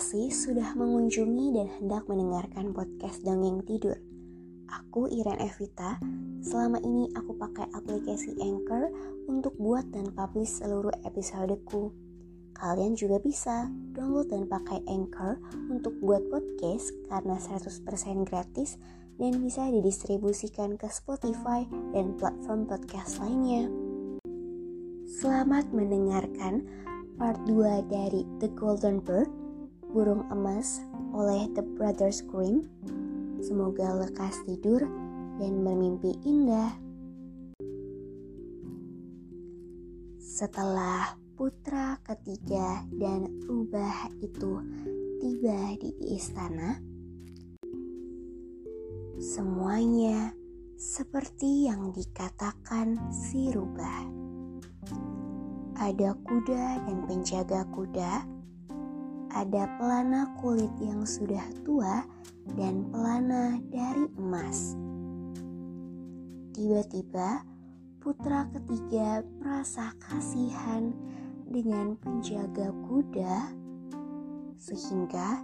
kasih sudah mengunjungi dan hendak mendengarkan podcast Dongeng Tidur. Aku Iren Evita. Selama ini aku pakai aplikasi Anchor untuk buat dan publish seluruh episodeku. Kalian juga bisa download dan pakai Anchor untuk buat podcast karena 100% gratis dan bisa didistribusikan ke Spotify dan platform podcast lainnya. Selamat mendengarkan part 2 dari The Golden Bird, Burung Emas oleh The Brothers Grimm. Semoga lekas tidur dan bermimpi indah. Setelah putra ketiga dan rubah itu tiba di istana, semuanya seperti yang dikatakan si rubah ada kuda dan penjaga kuda, ada pelana kulit yang sudah tua dan pelana dari emas. Tiba-tiba, putra ketiga merasa kasihan dengan penjaga kuda, sehingga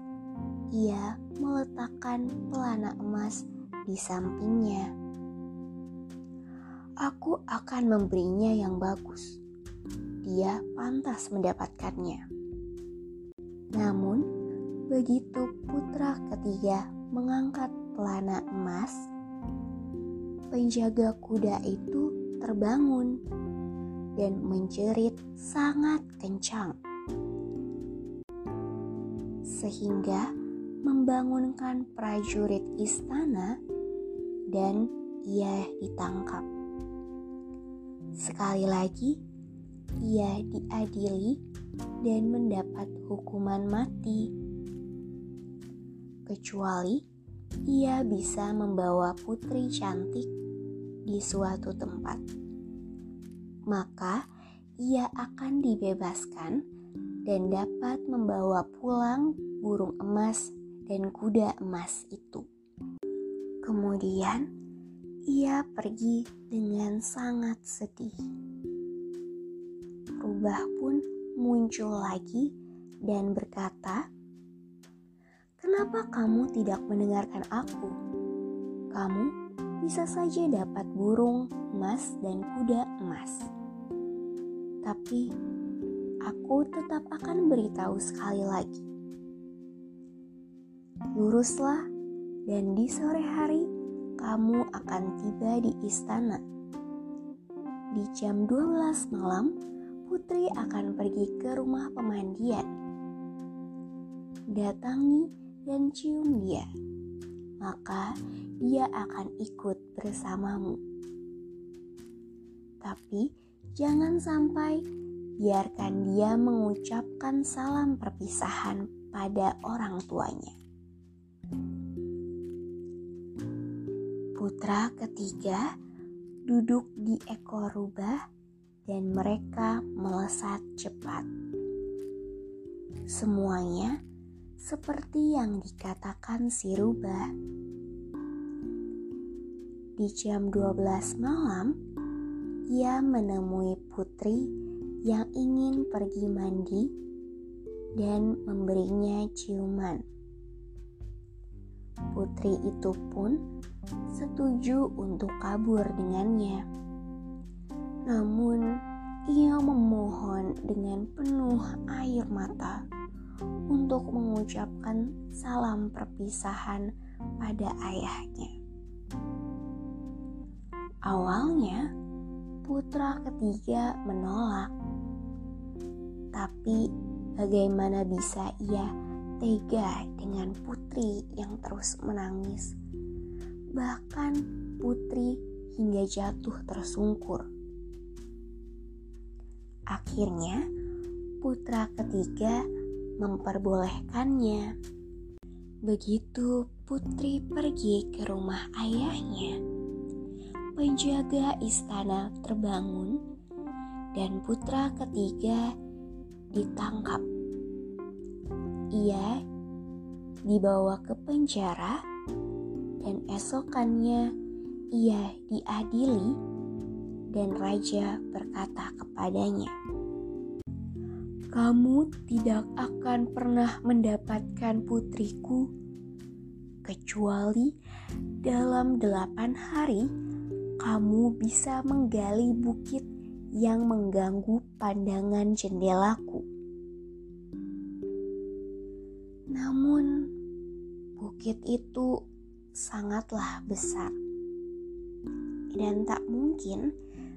ia meletakkan pelana emas di sampingnya. Aku akan memberinya yang bagus dia pantas mendapatkannya. Namun, begitu putra ketiga mengangkat pelana emas, penjaga kuda itu terbangun dan menjerit sangat kencang, sehingga membangunkan prajurit istana, dan ia ditangkap. Sekali lagi, ia diadili dan mendapat hukuman mati, kecuali ia bisa membawa putri cantik di suatu tempat. Maka ia akan dibebaskan dan dapat membawa pulang burung emas dan kuda emas itu. Kemudian ia pergi dengan sangat sedih rubah pun muncul lagi dan berkata, "Kenapa kamu tidak mendengarkan aku? Kamu bisa saja dapat burung emas dan kuda emas, tapi aku tetap akan beritahu sekali lagi: luruslah, dan di sore hari kamu akan tiba di istana." Di jam 12 malam, putri akan pergi ke rumah pemandian. Datangi dan cium dia, maka dia akan ikut bersamamu. Tapi jangan sampai biarkan dia mengucapkan salam perpisahan pada orang tuanya. Putra ketiga duduk di ekor rubah dan mereka melesat cepat. Semuanya seperti yang dikatakan si rubah. Di jam 12 malam, ia menemui putri yang ingin pergi mandi dan memberinya ciuman. Putri itu pun setuju untuk kabur dengannya. Namun, dengan penuh air mata untuk mengucapkan salam perpisahan pada ayahnya. Awalnya, putra ketiga menolak, tapi bagaimana bisa ia tega dengan putri yang terus menangis? bahkan putri hingga jatuh tersungkur. Akhirnya, putra ketiga memperbolehkannya. Begitu putri pergi ke rumah ayahnya, penjaga istana terbangun dan putra ketiga ditangkap. Ia dibawa ke penjara dan esokannya ia diadili dan raja berkata kepadanya, "Kamu tidak akan pernah mendapatkan putriku kecuali dalam delapan hari kamu bisa menggali bukit yang mengganggu pandangan jendelaku." Namun, bukit itu sangatlah besar dan tak mungkin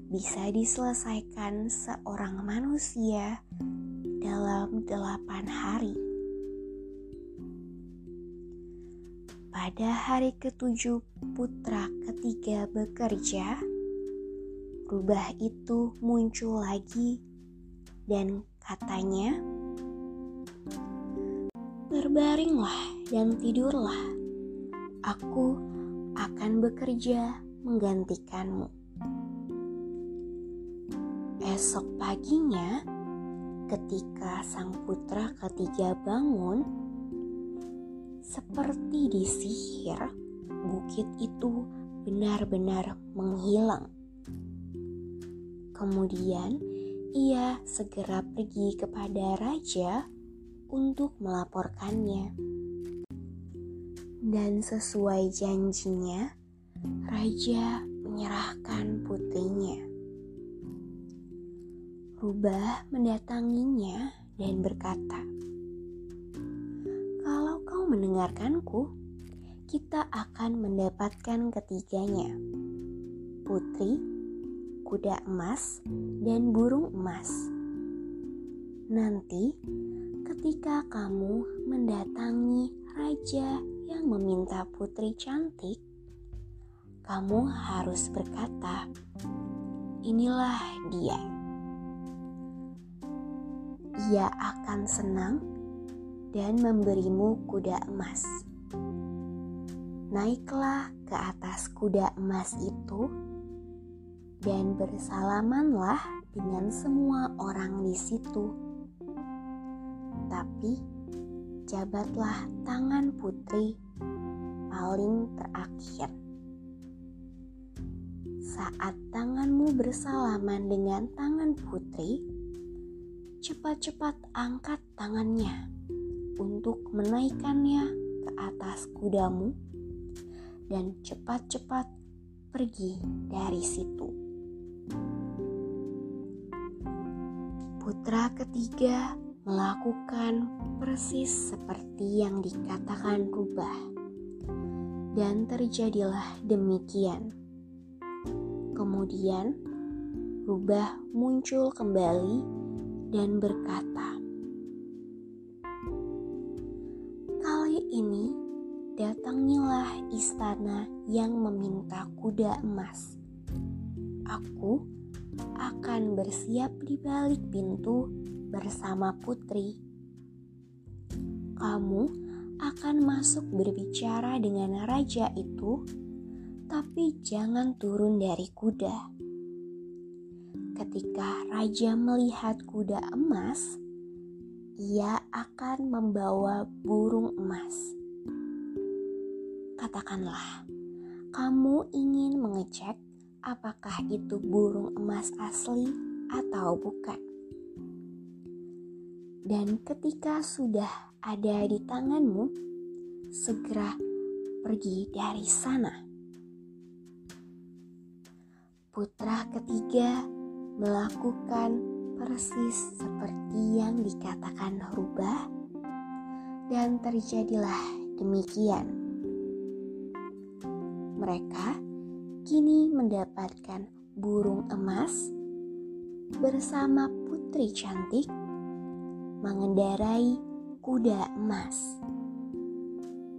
bisa diselesaikan seorang manusia dalam delapan hari. Pada hari ketujuh putra ketiga bekerja, rubah itu muncul lagi dan katanya, Berbaringlah dan tidurlah aku akan bekerja menggantikanmu. Esok paginya, ketika sang putra ketiga bangun, seperti disihir, bukit itu benar-benar menghilang. Kemudian, ia segera pergi kepada raja untuk melaporkannya. Dan sesuai janjinya, raja menyerahkan putrinya. Rubah mendatanginya dan berkata, "Kalau kau mendengarkanku, kita akan mendapatkan ketiganya: putri, kuda emas, dan burung emas. Nanti, ketika kamu mendatangi raja yang meminta putri cantik, kamu harus berkata, "Inilah dia." Ia akan senang dan memberimu kuda emas. Naiklah ke atas kuda emas itu dan bersalamanlah dengan semua orang di situ. Tapi jabatlah tangan putri paling terakhir. Saat tanganmu bersalaman dengan tangan putri, cepat-cepat angkat tangannya untuk menaikkannya ke atas kudamu dan cepat-cepat pergi dari situ. Putra ketiga melakukan persis seperti yang dikatakan Rubah. Dan terjadilah demikian. Kemudian Rubah muncul kembali dan berkata, "Kali ini datangilah istana yang meminta kuda emas. Aku akan bersiap di balik pintu bersama putri. Kamu akan masuk berbicara dengan raja itu, tapi jangan turun dari kuda. Ketika raja melihat kuda emas, ia akan membawa burung emas. Katakanlah, kamu ingin mengecek apakah itu burung emas asli atau bukan dan ketika sudah ada di tanganmu, segera pergi dari sana. Putra ketiga melakukan persis seperti yang dikatakan Rubah, dan terjadilah demikian. Mereka kini mendapatkan burung emas bersama putri cantik mengendarai kuda emas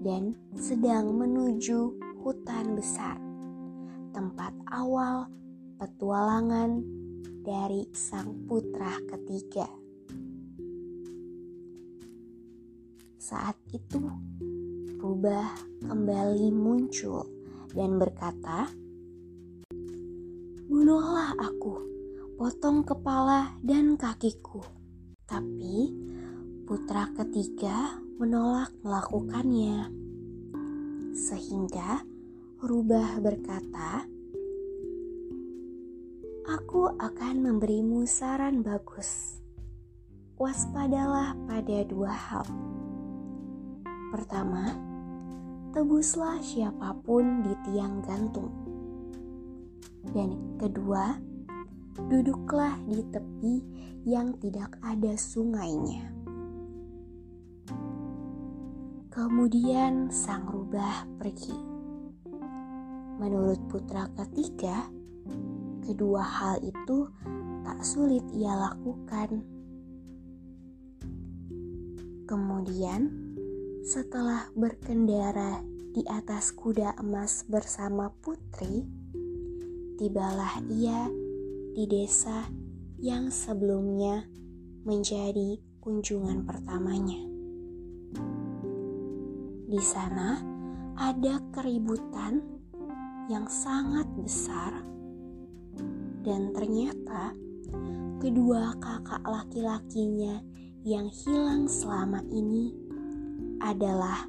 dan sedang menuju hutan besar, tempat awal petualangan dari sang putra ketiga. Saat itu, Rubah kembali muncul dan berkata, "Bunuhlah aku, potong kepala dan kakiku." Tapi putra ketiga menolak melakukannya, sehingga Rubah berkata, "Aku akan memberimu saran bagus. Waspadalah pada dua hal." Pertama, tebuslah siapa pun di tiang gantung. Dan kedua, duduklah di tepi yang tidak ada sungainya. Kemudian sang rubah pergi. Menurut putra ketiga, kedua hal itu tak sulit ia lakukan. Kemudian, setelah berkendara di atas kuda emas bersama putri, tibalah ia di desa yang sebelumnya menjadi kunjungan pertamanya. Di sana ada keributan yang sangat besar, dan ternyata kedua kakak laki-lakinya yang hilang selama ini adalah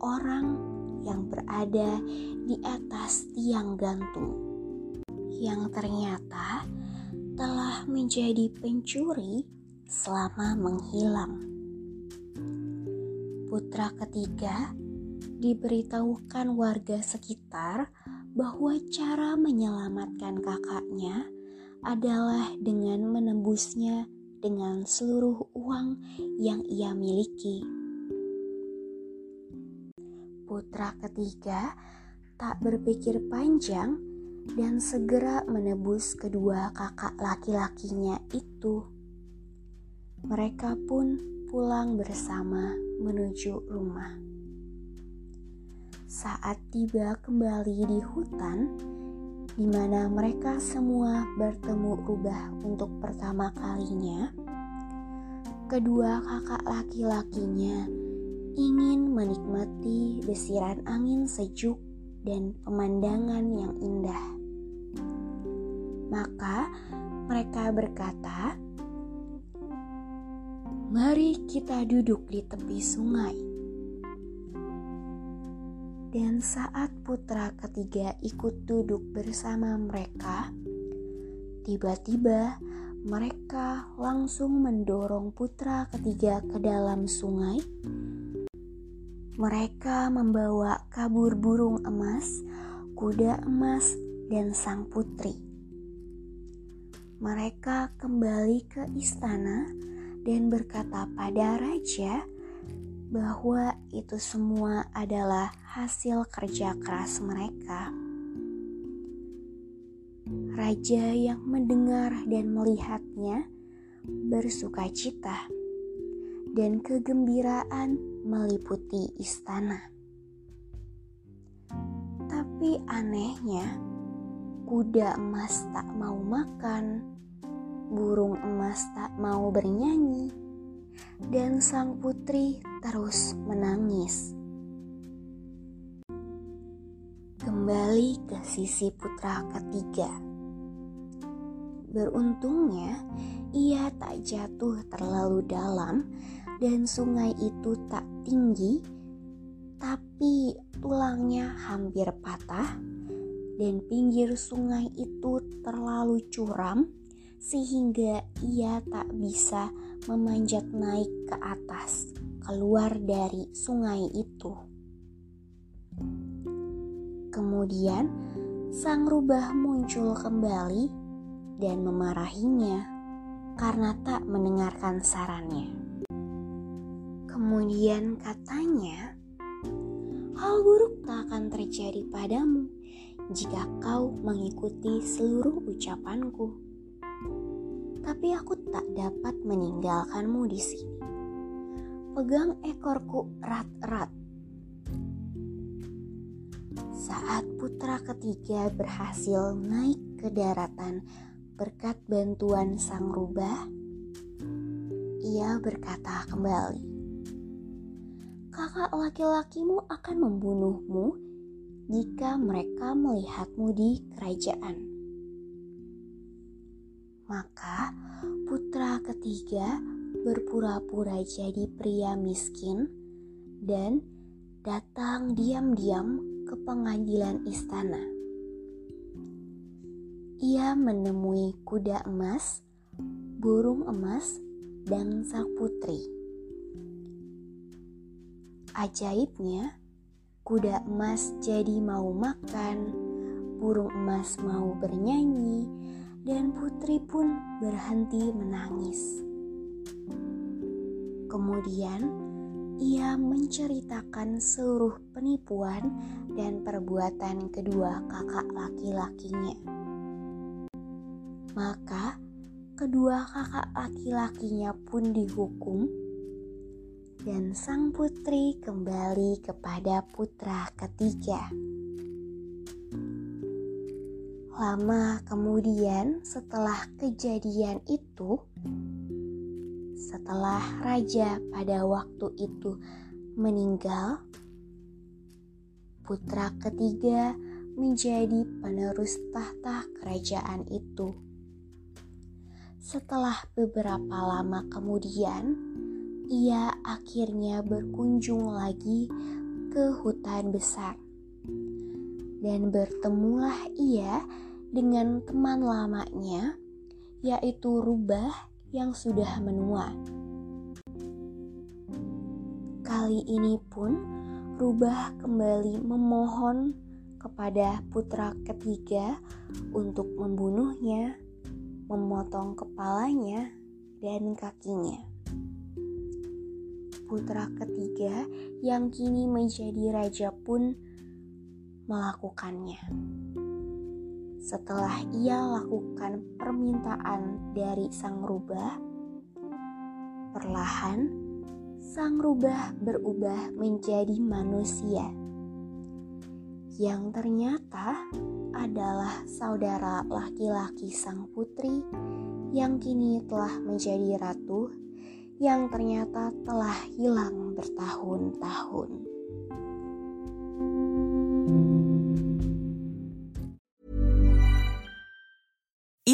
orang yang berada di atas tiang gantung, yang ternyata telah menjadi pencuri selama menghilang. Putra ketiga diberitahukan warga sekitar bahwa cara menyelamatkan kakaknya adalah dengan menembusnya dengan seluruh uang yang ia miliki putra ketiga tak berpikir panjang dan segera menebus kedua kakak laki-lakinya itu. Mereka pun pulang bersama menuju rumah. Saat tiba kembali di hutan, di mana mereka semua bertemu rubah untuk pertama kalinya, kedua kakak laki-lakinya ingin menikmati desiran angin sejuk dan pemandangan yang indah. Maka mereka berkata, "Mari kita duduk di tepi sungai." Dan saat putra ketiga ikut duduk bersama mereka, tiba-tiba mereka langsung mendorong putra ketiga ke dalam sungai mereka membawa kabur burung emas, kuda emas, dan sang putri. Mereka kembali ke istana dan berkata pada raja bahwa itu semua adalah hasil kerja keras mereka. Raja yang mendengar dan melihatnya bersuka cita dan kegembiraan meliputi istana. Tapi anehnya, kuda emas tak mau makan, burung emas tak mau bernyanyi, dan sang putri terus menangis. Kembali ke sisi putra ketiga. Beruntungnya, ia tak jatuh terlalu dalam dan sungai itu tak tinggi, tapi tulangnya hampir patah, dan pinggir sungai itu terlalu curam sehingga ia tak bisa memanjat naik ke atas, keluar dari sungai itu. Kemudian, sang rubah muncul kembali dan memarahinya karena tak mendengarkan sarannya. Kemudian katanya, hal buruk tak akan terjadi padamu jika kau mengikuti seluruh ucapanku. Tapi aku tak dapat meninggalkanmu di sini. Pegang ekorku erat-erat. Saat putra ketiga berhasil naik ke daratan berkat bantuan sang rubah, ia berkata kembali, "Kakak laki-lakimu akan membunuhmu jika mereka melihatmu di kerajaan." Maka putra ketiga berpura-pura jadi pria miskin dan datang diam-diam ke pengadilan istana. Ia menemui kuda emas, burung emas, dan sang putri. Ajaibnya, kuda emas jadi mau makan, burung emas mau bernyanyi, dan putri pun berhenti menangis. Kemudian ia menceritakan seluruh penipuan dan perbuatan kedua kakak laki-lakinya. Maka kedua kakak laki-lakinya pun dihukum dan sang putri kembali kepada putra ketiga. Lama kemudian, setelah kejadian itu, setelah raja pada waktu itu meninggal, putra ketiga menjadi penerus tahta kerajaan itu. Setelah beberapa lama kemudian, ia akhirnya berkunjung lagi ke hutan besar, dan bertemulah ia dengan teman lamanya, yaitu Rubah yang sudah menua. Kali ini pun Rubah kembali memohon kepada putra ketiga untuk membunuhnya, memotong kepalanya dan kakinya. Putra ketiga yang kini menjadi raja pun melakukannya. Setelah ia lakukan permintaan dari sang rubah, perlahan sang rubah berubah menjadi manusia yang ternyata adalah saudara laki-laki sang putri yang kini telah menjadi ratu yang ternyata telah hilang bertahun-tahun.